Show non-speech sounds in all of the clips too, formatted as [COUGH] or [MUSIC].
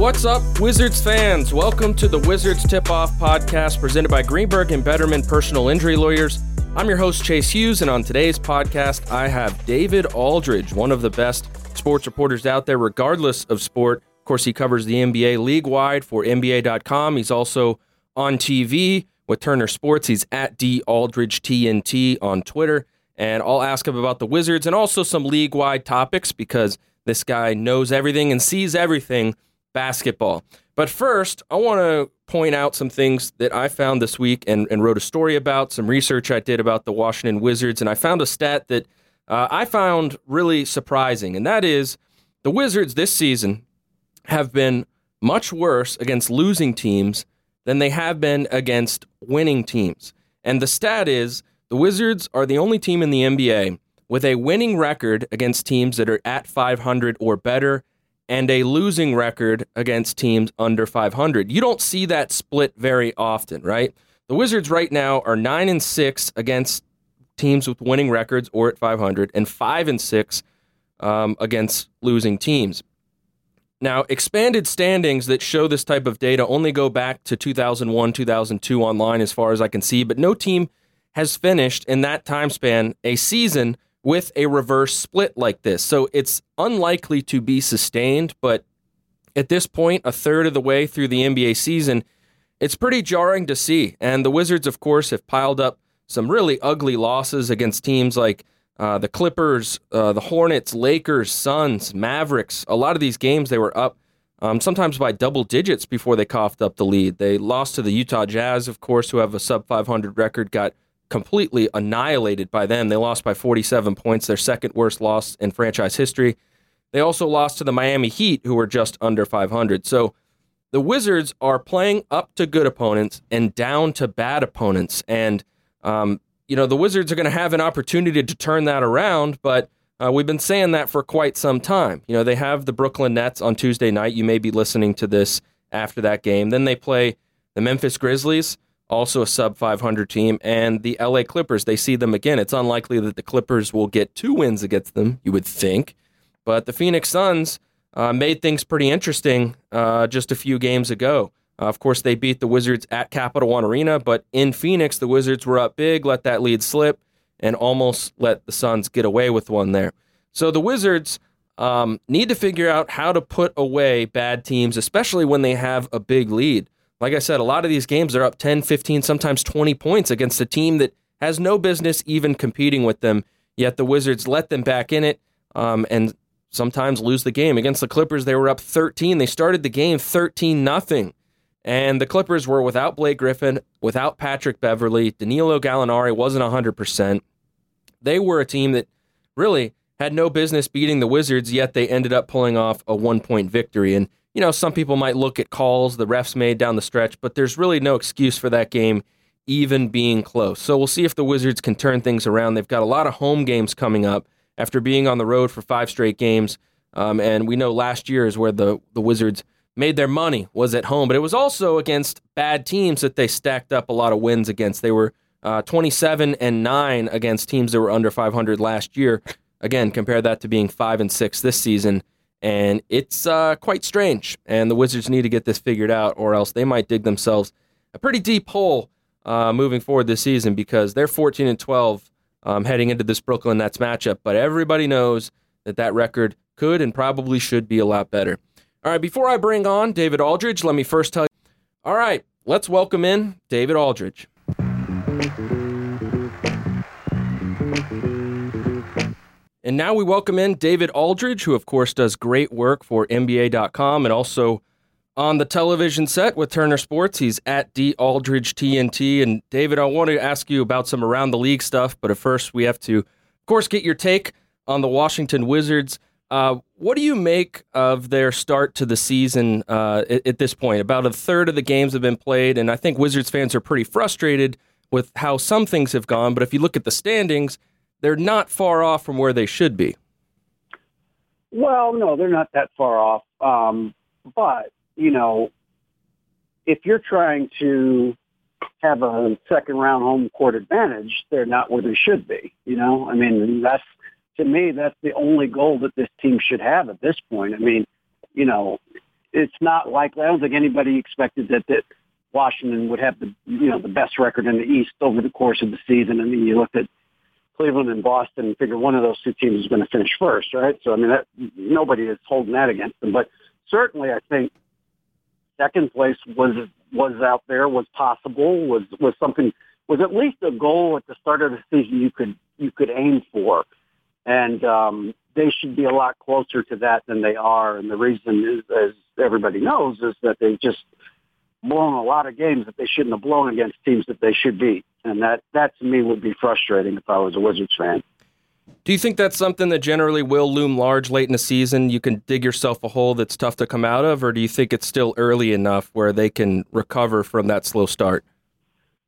What's up, Wizards fans? Welcome to the Wizards Tip Off podcast presented by Greenberg and Bederman Personal Injury Lawyers. I'm your host, Chase Hughes, and on today's podcast, I have David Aldridge, one of the best sports reporters out there, regardless of sport. Of course, he covers the NBA league wide for NBA.com. He's also on TV with Turner Sports. He's at D Aldridge TNT on Twitter. And I'll ask him about the Wizards and also some league wide topics because this guy knows everything and sees everything basketball. But first, I want to point out some things that I found this week and, and, wrote a story about, some research I did about the Washington Wizards. And I found a stat that uh, I found really surprising, and that is the Wizards this season have been much worse against losing teams than they have been against winning teams. And the stat is the Wizards are the only team in the NBA with a winning record against teams that are at 500 or better and a losing record against teams under 500. You don't see that split very often, right? The Wizards right now are 9 and 6 against teams with winning records or at 500 and 5 and 6 um, against losing teams. Now, expanded standings that show this type of data only go back to 2001, 2002 online as far as I can see, but no team has finished in that time span a season with a reverse split like this. So it's unlikely to be sustained, but at this point, a third of the way through the NBA season, it's pretty jarring to see. And the Wizards, of course, have piled up some really ugly losses against teams like uh, the Clippers, uh, the Hornets, Lakers, Suns, Mavericks. A lot of these games, they were up um, sometimes by double digits before they coughed up the lead. They lost to the Utah Jazz, of course, who have a sub 500 record, got completely annihilated by them. They lost by 47 points, their second worst loss in franchise history. They also lost to the Miami Heat, who were just under 500. So the Wizards are playing up to good opponents and down to bad opponents. And, um, you know, the Wizards are going to have an opportunity to turn that around, but uh, we've been saying that for quite some time. You know, they have the Brooklyn Nets on Tuesday night. You may be listening to this after that game. Then they play the Memphis Grizzlies also a sub 500 team, and the LA Clippers. They see them again. It's unlikely that the Clippers will get two wins against them, you would think. But the Phoenix Suns uh, made things pretty interesting uh, just a few games ago. Uh, of course, they beat the Wizards at Capital One Arena, but in Phoenix, the Wizards were up big, let that lead slip, and almost let the Suns get away with one there. So the Wizards um, need to figure out how to put away bad teams, especially when they have a big lead. Like I said, a lot of these games are up 10, 15, sometimes 20 points against a team that has no business even competing with them. Yet the Wizards let them back in it um, and sometimes lose the game. Against the Clippers, they were up 13. They started the game 13 nothing. And the Clippers were without Blake Griffin, without Patrick Beverley. Danilo Gallinari wasn't 100%. They were a team that really had no business beating the Wizards, yet they ended up pulling off a one point victory. And you know, some people might look at calls the refs made down the stretch, but there's really no excuse for that game even being close. So we'll see if the Wizards can turn things around. They've got a lot of home games coming up after being on the road for five straight games. Um, and we know last year is where the, the Wizards made their money was at home, but it was also against bad teams that they stacked up a lot of wins against. They were uh, 27 and 9 against teams that were under 500 last year. Again, compare that to being 5 and 6 this season and it's uh, quite strange. And the Wizards need to get this figured out, or else they might dig themselves a pretty deep hole uh, moving forward this season because they're 14 and 12 um, heading into this Brooklyn Nets matchup. But everybody knows that that record could and probably should be a lot better. All right, before I bring on David Aldridge, let me first tell you. All right, let's welcome in David Aldridge. And now we welcome in David Aldridge, who, of course, does great work for NBA.com and also on the television set with Turner Sports. He's at D Aldridge TNT. And David, I want to ask you about some around the league stuff, but at first we have to, of course, get your take on the Washington Wizards. Uh, what do you make of their start to the season uh, at, at, this point? About a third of the games have been played, and I think Wizards fans are pretty frustrated with how some things have gone. But if you look at the standings, they're not far off from where they should be. Well, no, they're not that far off. Um, but you know, if you're trying to have a second round home court advantage, they're not where they should be. You know, I mean, that's to me, that's the only goal that this team should have at this point. I mean, you know, it's not likely. I don't think anybody expected that that Washington would have the you know the best record in the East over the course of the season. I mean, you looked at Cleveland and Boston figure one of those two teams is going to finish first, right? So I mean, that, nobody is holding that against them. But certainly, I think second place was was out there, was possible, was was something, was at least a goal at the start of the season you could you could aim for, and um, they should be a lot closer to that than they are. And the reason is, as everybody knows, is that they just blown a lot of games that they shouldn't have blown against teams that they should beat. And that, that to me would be frustrating if I was a Wizards fan. Do you think that's something that generally will loom large late in the season? You can dig yourself a hole that's tough to come out of, or do you think it's still early enough where they can recover from that slow start?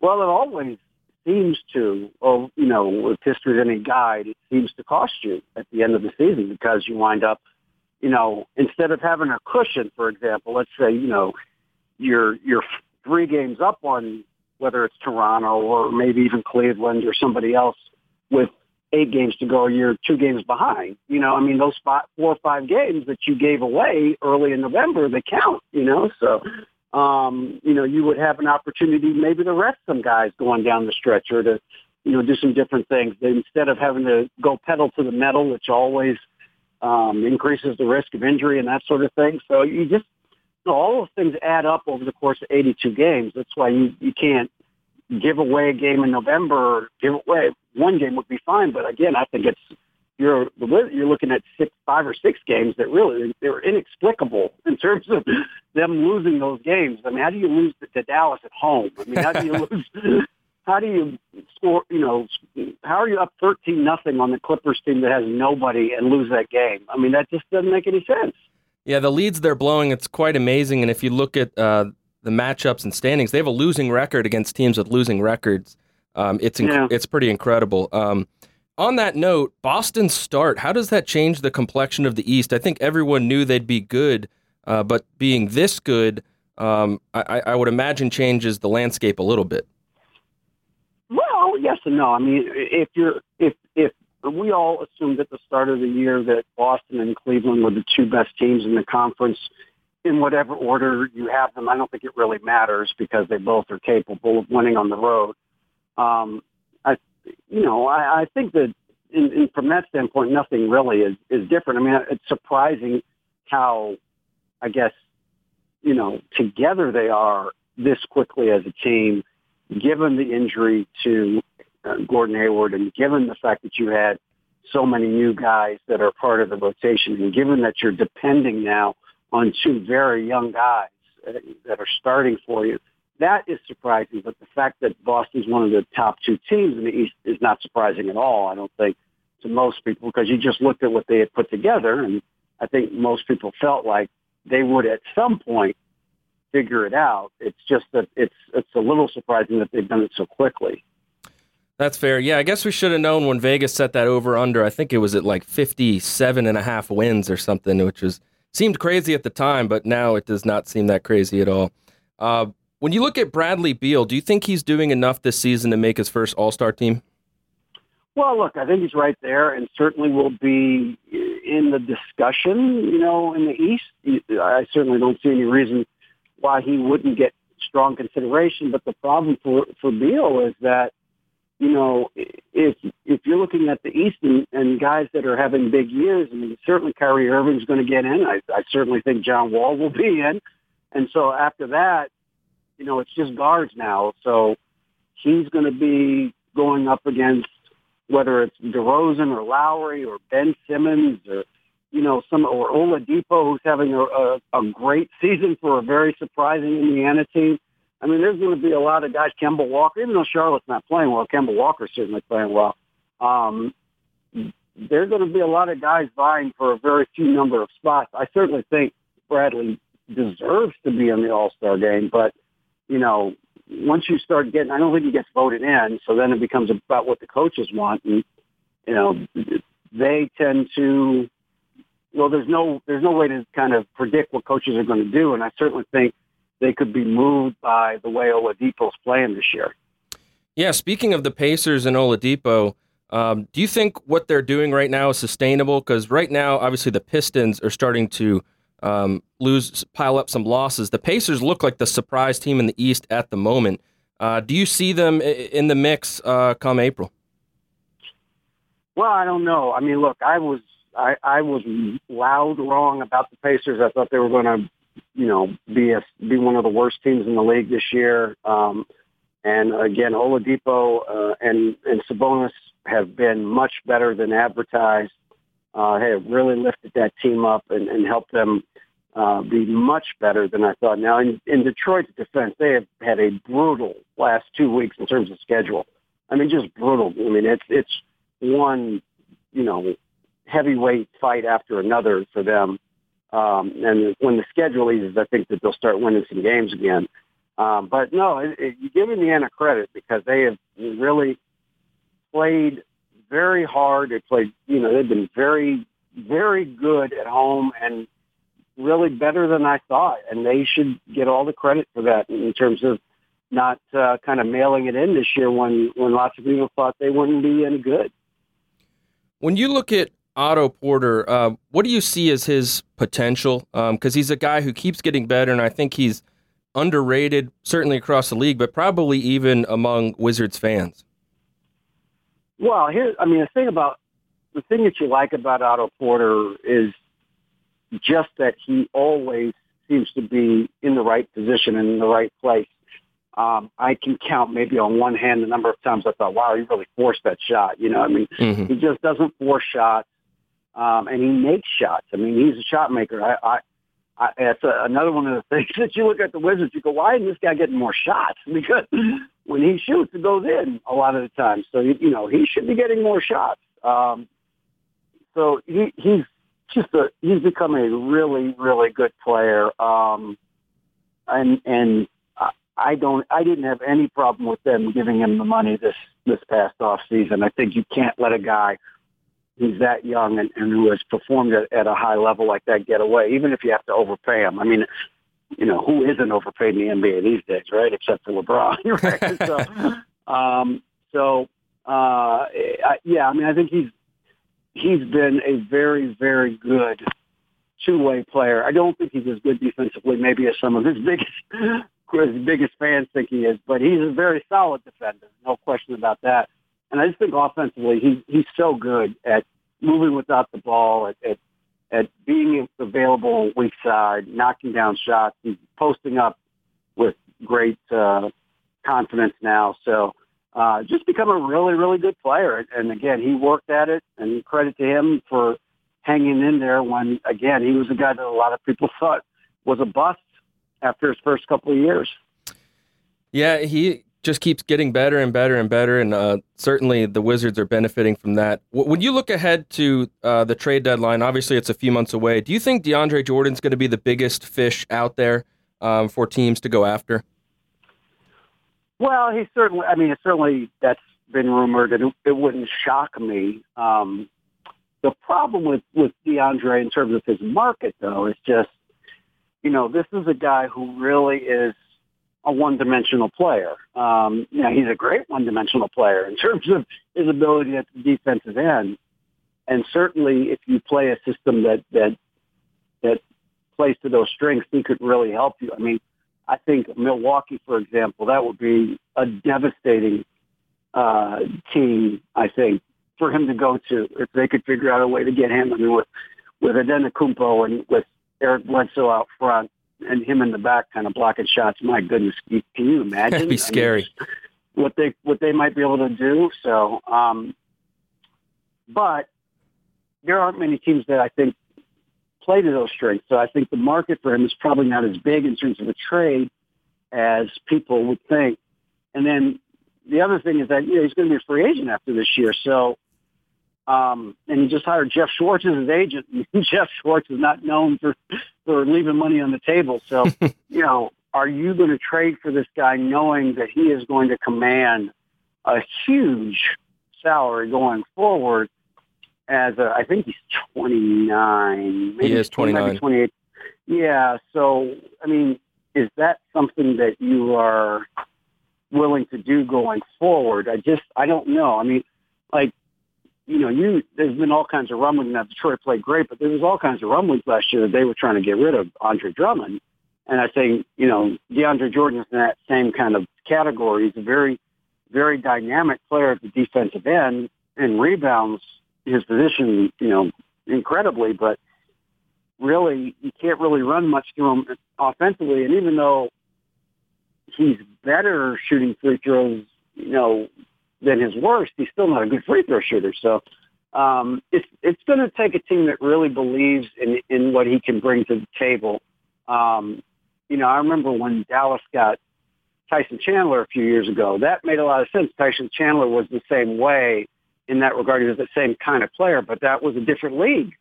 Well, it always seems to, oh, you know, if history's any guide, it seems to cost you at the end of the season because you wind up, you know, instead of having a cushion, for example, let's say, you know, you're you're three games up on whether it's Toronto or maybe even Cleveland or somebody else with eight games to go, you're two games behind. You know, I mean, those five, four or five games that you gave away early in November, they count, you know, so, um, you know, you would have an opportunity maybe to rest some guys going down the stretch or to, you know, do some different things instead of having to go pedal to the metal, which always um, increases the risk of injury and that sort of thing. So you just, know, all those things add up over the course of 82 games. That's why you, you can't give away a game in November give away one game would be fine. But again, I think it's you're you're looking at six, five or six games that really they were inexplicable [LAUGHS] in terms of them losing those games. I mean, how do you lose to Dallas at home? I mean, how do you lose? [LAUGHS] How do you score? You know, how are you up thirteen nothing on the Clippers team that has nobody and lose that game? I mean, that just doesn't make any sense. Yeah, the leads they're blowing, it's quite amazing. And if you look at uh, the matchups and standings, they have a losing record against teams with losing records. Um, it's inc- yeah. it's pretty incredible. Um, on that note, Boston's start, how does that change the complexion of the East? I think everyone knew they'd be good, uh, but being this good, um, I, I, would imagine changes the landscape a little bit. Well, yes and no. I mean, if you're if if we all assumed at the start of the year that Boston and Cleveland were the two best teams in the conference in whatever order you have them. I don't think it really matters because they both are capable of winning on the road. Um, I, you know, I, I think that in, in, from that standpoint, nothing really is, is different. I mean, it's surprising how, I guess, you know, together they are this quickly as a team, given the injury to Gordon Hayward, and given the fact that you had so many new guys that are part of the rotation, and given that you're depending now on two very young guys uh, that are starting for you, that is surprising. But the fact that Boston's one of the top two teams in the East is not surprising at all. I don't think to most people because you just looked at what they had put together, and I think most people felt like they would at some point figure it out. It's just that it's it's a little surprising that they've done it so quickly. That's fair. Yeah, I guess we should have known when Vegas set that over under. I think it was at like 57 and a half wins or something, which was seemed crazy at the time, but now it does not seem that crazy at all. Uh, when you look at Bradley Beal, do you think he's doing enough this season to make his first All Star team? Well, look, I think he's right there, and certainly will be in the discussion. You know, in the East, I certainly don't see any reason why he wouldn't get strong consideration. But the problem for for Beal is that you know, if if you're looking at the East and, and guys that are having big years, I mean, certainly Kyrie Irving's going to get in. I, I certainly think John Wall will be in. And so after that, you know, it's just guards now. So he's going to be going up against whether it's DeRozan or Lowry or Ben Simmons or you know, some or Oladipo, who's having a, a, a great season for a very surprising Indiana team. I mean, there's going to be a lot of guys. Kemba Walker, even though Charlotte's not playing well, Kemba Walker's certainly playing well. Um, there's going to be a lot of guys vying for a very few number of spots. I certainly think Bradley deserves to be in the All Star game, but you know, once you start getting, I don't think he gets voted in. So then it becomes about what the coaches want, and you know, they tend to. Well, there's no there's no way to kind of predict what coaches are going to do, and I certainly think they could be moved by the way Oladipo's playing this year. Yeah, speaking of the Pacers and Oladipo, um, do you think what they're doing right now is sustainable? Because right now, obviously, the Pistons are starting to um, lose, pile up some losses. The Pacers look like the surprise team in the East at the moment. Uh, do you see them in the mix uh, come April? Well, I don't know. I mean, look, I was I, I was loud wrong about the Pacers. I thought they were going to, you know, be a be one of the worst teams in the league this year. Um, and again, Oladipo uh, and and Sabonis have been much better than advertised. Uh, have really lifted that team up and, and helped them uh, be much better than I thought. Now, in, in Detroit's defense, they have had a brutal last two weeks in terms of schedule. I mean, just brutal. I mean, it's it's one, you know, heavyweight fight after another for them. Um, and when the schedule eases, I think that they'll start winning some games again. Um, but no, it, it, you give Indiana credit because they have really played very hard. They played, you know, they've been very, very good at home and really better than I thought. And they should get all the credit for that in terms of not uh, kind of mailing it in this year when, when lots of people thought they wouldn't be any good. When you look at Otto Porter, uh, what do you see as his potential? Because um, he's a guy who keeps getting better, and I think he's underrated, certainly across the league, but probably even among Wizards fans. Well, here, I mean, the thing about the thing that you like about Otto Porter is just that he always seems to be in the right position and in the right place. Um, I can count maybe on one hand the number of times I thought, wow, he really forced that shot. You know, I mean, mm-hmm. he just doesn't force shots, um, and he makes shots. I mean, he's a shot maker. I, I, I, that's a, another one of the [LAUGHS] things that you look at the Wizards. You go, why isn't this guy getting more shots? [LAUGHS] Because when he shoots, it goes in a lot of the time. So you, you know he should be getting more shots. Um, so he, he's just a he's become a really really good player. Um, and and I don't I didn't have any problem with them giving him the money this this past off season. I think you can't let a guy who's that young and, and who has performed at, at a high level like that get away, even if you have to overpay him. I mean, you know, who isn't overpaid in the NBA these days, right? Except for LeBron, [LAUGHS] right? [LAUGHS] so, um, so uh, I, yeah, I mean, I think he's he's been a very, very good two-way player. I don't think he's as good defensively, maybe as some of his [LAUGHS] biggest his biggest fans think he is, but he's a very solid defender, no question about that. And I just think offensively, he's he's so good at moving without the ball, at, at at being available weak side, knocking down shots. He's posting up with great uh, confidence now. So uh, just become a really, really good player. And again, he worked at it, and credit to him for hanging in there when, again, he was a guy that a lot of people [LAUGHS] thought was a bust after his first couple of years. Yeah, he just keeps getting better and better and better, and uh, certainly the Wizards are benefiting from that. When you look ahead to uh, the trade deadline, obviously it's a few months away. Do you think DeAndre Jordan's going to be the biggest fish out there um, for teams to go after? Well, he certainly. I mean, certainly that's been rumored, and it, wouldn't shock me. Um, the problem with with DeAndre in terms of his market, though, is just you know this is a guy who really is a one-dimensional player. Um, you know, he's a great one-dimensional player in terms of his ability at the defensive end. And certainly, if you play a system that that that plays to those strengths, he could really help you. I mean, I think Milwaukee, for example, that would be a devastating uh, team. I think for him to go to if they could figure out a way to get him. I mean, with with Antetokounmpo and with Eric Bledsoe out front, and him in the back kind of blocking shots. My goodness, can you imagine? [LAUGHS] That'd be scary. I mean, what they what they might be able to do. So, um, but there aren't many teams that I think play to those strengths. So I think the market for him is probably not as big in terms of a trade as people would think. And then the other thing is that you know, he's going to be a free agent after this year. So, um, and he just hired Jeff Schwartz as his agent. [LAUGHS] Jeff Schwartz is not known for for leaving money on the table. So, [LAUGHS] you know, are you going to trade for this guy knowing that he is going to command a huge salary going forward? As a, I think he's 29. Maybe he is 29. 28. Yeah. So, I mean, is that something that you are willing to do going forward? I just, I don't know. I mean, like, you know, you there's been all kinds of rumblings that Detroit played great, but there was all kinds of rumblings last year that they were trying to get rid of Andre Drummond. And I think, you know, DeAndre Jordan is in that same kind of category. He's a very, very dynamic player at the defensive end and rebounds his position, you know, incredibly, but really you can't really run much through him offensively. And even though he's better shooting free throws, you know, than his worst, he's still not a good free throw shooter. So um, it's it's going to take a team that really believes in in what he can bring to the table. Um, you know, I remember when Dallas got Tyson Chandler a few years ago. That made a lot of sense. Tyson Chandler was the same way in that regard. He was the same kind of player, but that was a different league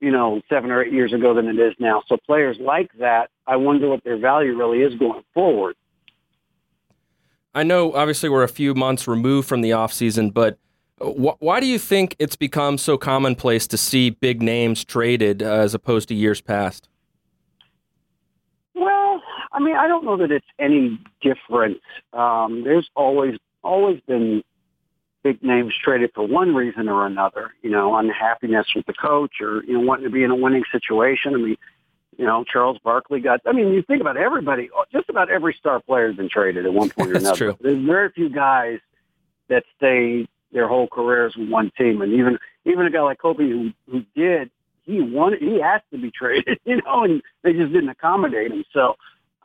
you know, seven or eight years ago than it is now. So players like that, I wonder what their value really is going forward. I know, obviously, we're a few months removed from the offseason, but wh- why do you think it's become so commonplace to see big names traded uh, as opposed to years past? Well, I mean, I don't know that it's any different. Um, there's always always been big names traded for one reason or another, you know, unhappiness with the coach or, you know, wanting to be in a winning situation. I mean, you know, Charles Barkley got, I mean, you think about everybody, just about every star player has been traded at one point or [LAUGHS] another. True. There's very few guys that stay their whole careers with one team. And even, even a guy like Kobe who, who did, he wanted, he asked to be traded, [LAUGHS] you know, and they just didn't accommodate him. So,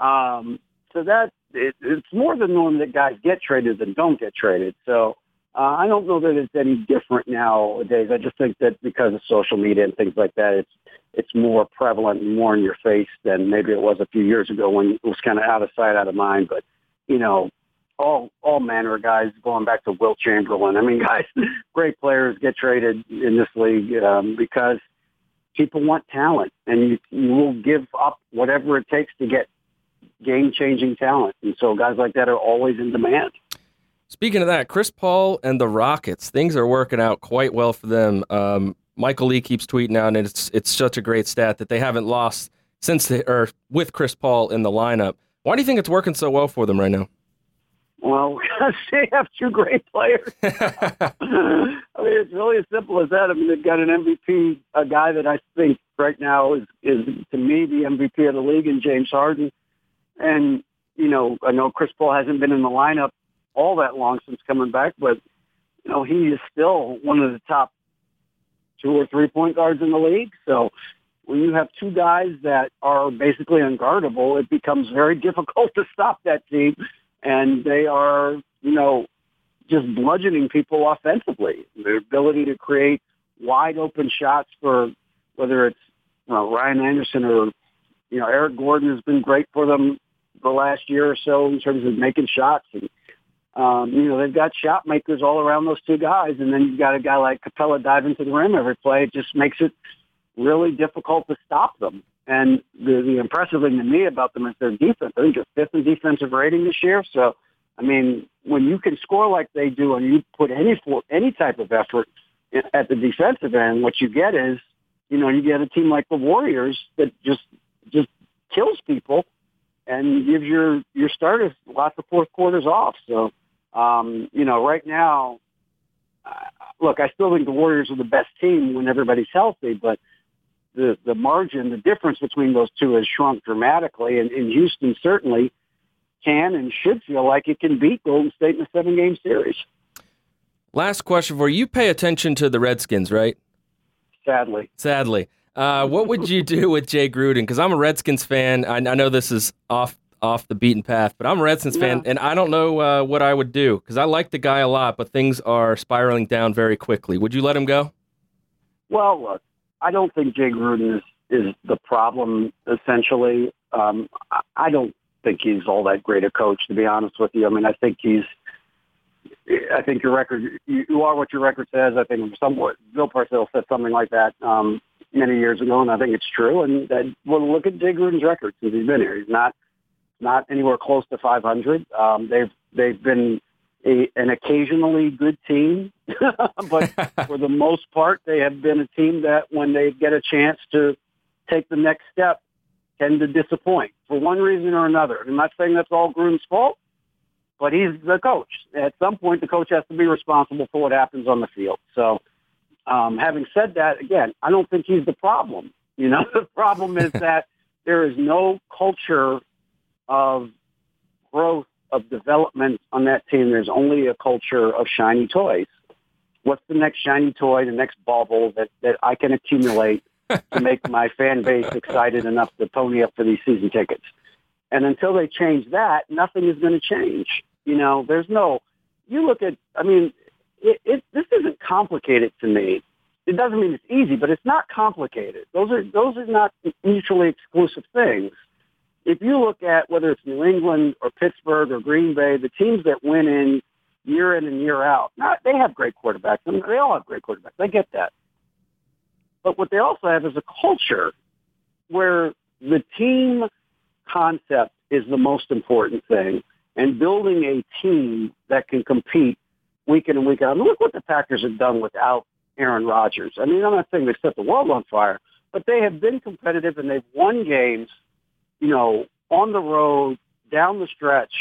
um, so that, it, it's more the norm that guys get traded than don't get traded. So, uh, I don't know that it's any different nowadays. I just think that because of social media and things like that, it's it's more prevalent and more in your face than maybe it was a few years ago when it was kind of out of sight, out of mind. But you know, all all manner of guys going back to Wilt Chamberlain. I mean, [LAUGHS] guys, great players get traded in this league um, because people want talent, and you, you will give up whatever it takes to get game changing talent. And so, guys like that are always in demand. Speaking of that, Chris Paul and the Rockets, things are working out quite well for them. Um, Michael Lee keeps tweeting out, and it's it's such a great stat that they haven't lost since they or with Chris Paul in the lineup. Why do you think it's working so well for them right now? Well, [LAUGHS] because they have two great players. [LAUGHS] I mean, it's really as simple as that. I mean, they've got an MVP, a guy that I think right now is is to me the MVP of the league, in James Harden. And you know, I know Chris Paul hasn't been in the lineup all that long since coming back, but you know he is still one of the top two or three point guards in the league. So when you have two guys that are basically unguardable, it becomes very [LAUGHS] difficult to stop that team, and they are you know just bludgeoning people offensively. Their ability to create wide open shots for whether it's you know, Ryan Anderson or you know Eric Gordon has been great for them the last year or so in terms of making shots and um, you know, they've got shot makers all around those two guys, and then you've got a guy like Capela diving to the rim every play. It just makes it really difficult to stop them. And the, the impressive thing to me about them is their defense. I think they're fifth in defensive rating this year. So, I mean, when you can score like they do, and you put any for any type of effort at the defensive end, what you get is, you know, you get a team like the Warriors that just just kills people and gives your your starters lots of fourth quarters off. So um, you know, right now, uh, look, I still think the Warriors are the best team when everybody's healthy, but the the margin, the difference between those two has shrunk dramatically, and, and Houston certainly can and should feel like it can beat Golden State in a seven game series. Last question for you. You pay attention to the Redskins, right? Sadly. Sadly. Uh, what would you do with Jay Gruden? Because I'm a Redskins fan. I, I know this is off off the beaten path, but I'm a Redskins fan, and I don't know uh, what I would do because I like the guy a lot, but things are spiraling down very quickly. Would you let him go? Well, look, I don't think Jay Gruden is is the problem essentially. Um, I don't think he's all that great a coach, to be honest with you. I mean, I think he's. I think your record, you, you are what your record says. I think somewhat Bill Parcells said something like that um, many years ago, and I think it's true. And that, well, look at Jay Gruden's record since he's been here. He's not not anywhere close to 500. Um, they've they've been a, an occasionally good team, [LAUGHS] but [LAUGHS] for the most part, they have been a team that when they get a chance to take the next step, tend to disappoint for one reason or another. I'm not saying that's all Gruden's fault, but he's the coach. At some point, the coach has to be responsible for what happens on the field. So, um, having said that, again, I don't think he's the problem. You know, [LAUGHS] the problem is that there is no culture of growth of development on that team. There's only a culture of shiny toys. What's the next shiny toy, the next bauble that, that I can accumulate to [LAUGHS] make my fan base excited enough to pony up for these season tickets? And until they change that, nothing is going to change. You know, there's no, you look at, I mean, it, it, this isn't complicated to me. It doesn't mean it's easy, but it's not complicated. Those are, those are not mutually exclusive things if you look at whether it's New England or Pittsburgh or Green Bay, the teams that win in year in and year out, not, they have great quarterbacks. I mean, they all have great quarterbacks. I get that. But what they also have is a culture where the team concept is the most important thing and building a team that can compete week in and week out. I mean, look what the Packers have done without Aaron Rodgers. I mean, I'm not saying they've set the world on fire, but they have been competitive and they've won games – you know, on the road, down the stretch.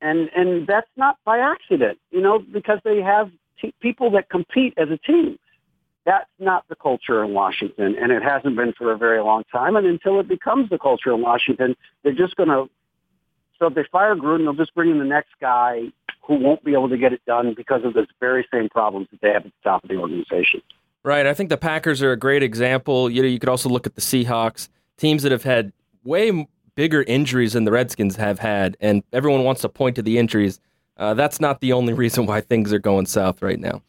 And, and that's not by accident, you know, because they have t- people that compete as a team. That's not the culture in Washington, and it hasn't been for a very long time. And until it becomes the culture in Washington, they're just going to. So if they fire Gruden, they'll just bring in the next guy who won't be able to get it done because of the very same problems that they have at the top of the organization. Right. I think the Packers are a great example. You know, you could also look at the Seahawks teams that have had way bigger injuries than the Redskins have had, and everyone wants to point to the injuries. Uh, that's not the only [LAUGHS] reason why things are going south right now.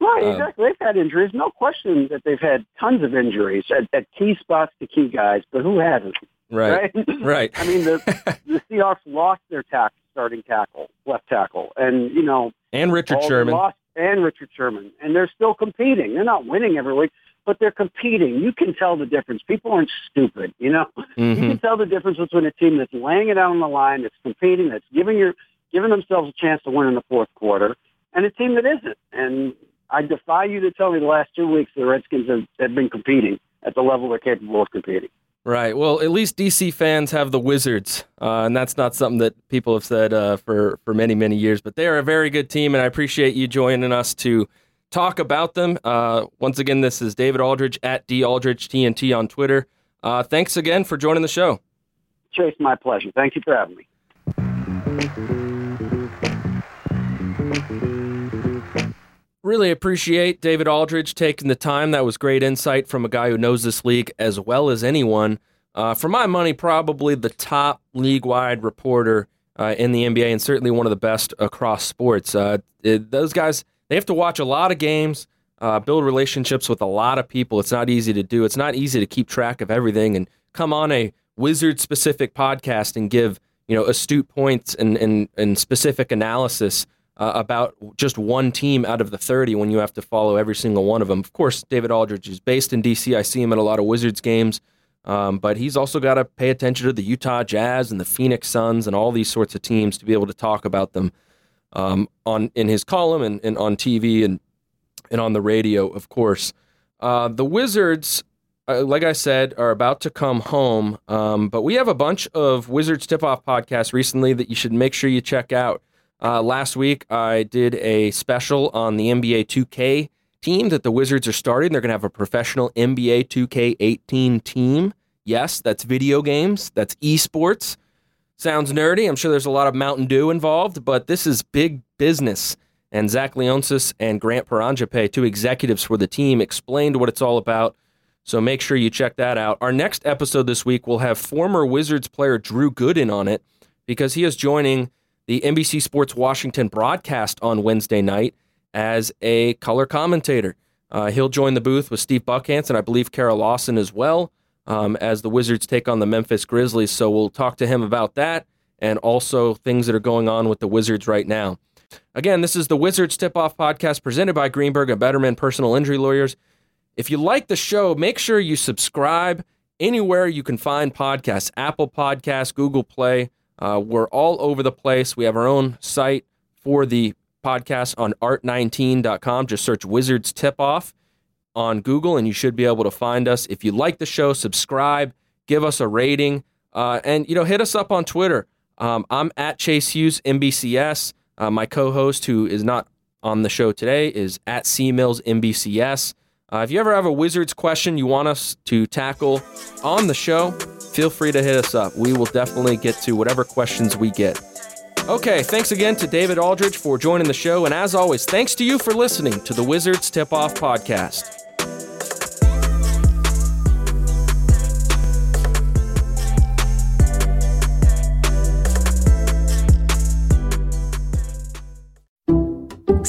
Right, um, exactly. They've had injuries. No question that they've had tons of injuries at, at key spots to key guys, but who hasn't? Right. Right. [LAUGHS] right. I mean, the [LAUGHS] the Seahawks lost their tack, starting tackle, left tackle, and you know, and Richard Sherman, lost, and Richard Sherman, and they're still competing. They're not winning every week, but they're competing. You can tell the difference. People aren't stupid, you know. Mm-hmm. You can tell the difference between a team that's laying it out on the line, that's competing, that's giving your giving themselves a chance to win in the fourth quarter, and a team that isn't. And I defy you to tell me the last two weeks the Redskins have, have been competing at the level they're capable of competing. Right. Well, at least DC fans have the Wizards, uh, and that's not something that people have said uh, for for many many years. But they are a very good team, and I appreciate you joining us to talk about them. Uh, once again, this is David Aldridge at D Aldridge TNT on Twitter. Uh, thanks again for joining the show. Chase, my pleasure. Thank you for having me. Really appreciate David Aldridge taking the time. That was great insight from a guy who knows this league as well as anyone. Uh, for my money, probably the top league wide reporter uh, in the NBA and certainly one of the best across sports. Uh, it, those guys they have to watch a lot of games, uh, build relationships with a lot of people. It's not easy to do. It's not easy to keep track of everything and come on a wizard specific podcast and give you know astute points and and, and specific analysis uh, about just one team out of the 30 when you have to follow every single one of them. Of course, David Aldridge is based in D.C. I see him at a lot of Wizards games, um, but he's also got to pay attention to the Utah Jazz and the Phoenix Suns and all these sorts of teams to be able to talk about them um, on in his column and, and on TV and and on the radio, of course. Uh, the Wizards, uh, like I said, are about to come home, um, but we have a bunch of Wizards tip off podcasts recently that you should make sure you check out. Uh, last week, I did a special on the NBA 2K team that the Wizards are starting. They're going to have a professional NBA 2K18 team. Yes, that's video games, that's esports. Sounds nerdy. I'm sure there's a lot of Mountain Dew involved, but this is big business. And Zach Leonsis and Grant Paranjape, two executives for the team, explained what it's all about. So make sure you check that out. Our next episode this week will have former Wizards player Drew Gooden on it because he is joining the NBC Sports Washington broadcast on Wednesday night as a color commentator. Uh, he'll join the booth with Steve Buckhantz and I believe Kara Lawson as well um, as the Wizards take on the Memphis Grizzlies. So we'll talk to him about that and also things that are going on with the Wizards right now. Again, this is the Wizards Tip Off podcast presented by Greenberg and Bederman Personal Injury Lawyers. If you like the show, make sure you subscribe anywhere you can find podcasts Apple Podcasts, Google Play. Uh, we're all over the place. We have our own site for the podcast on art19.com. Just search Wizards Tip Off on Google and you should be able to find us. If you like the show, subscribe, give us a rating, uh, and you know hit us up on Twitter. Um, I'm at Chase Hughes NBCS. Uh, my co-host, who is not on the show today, is at C Mills NBCS. Uh, if you ever have a Wizards question you want us to tackle on the show, feel free to hit us up. We will definitely get to whatever questions we get. Okay, thanks again to David Aldridge for joining the show. And as always, thanks to you for listening to the Wizards Tip Off Podcast.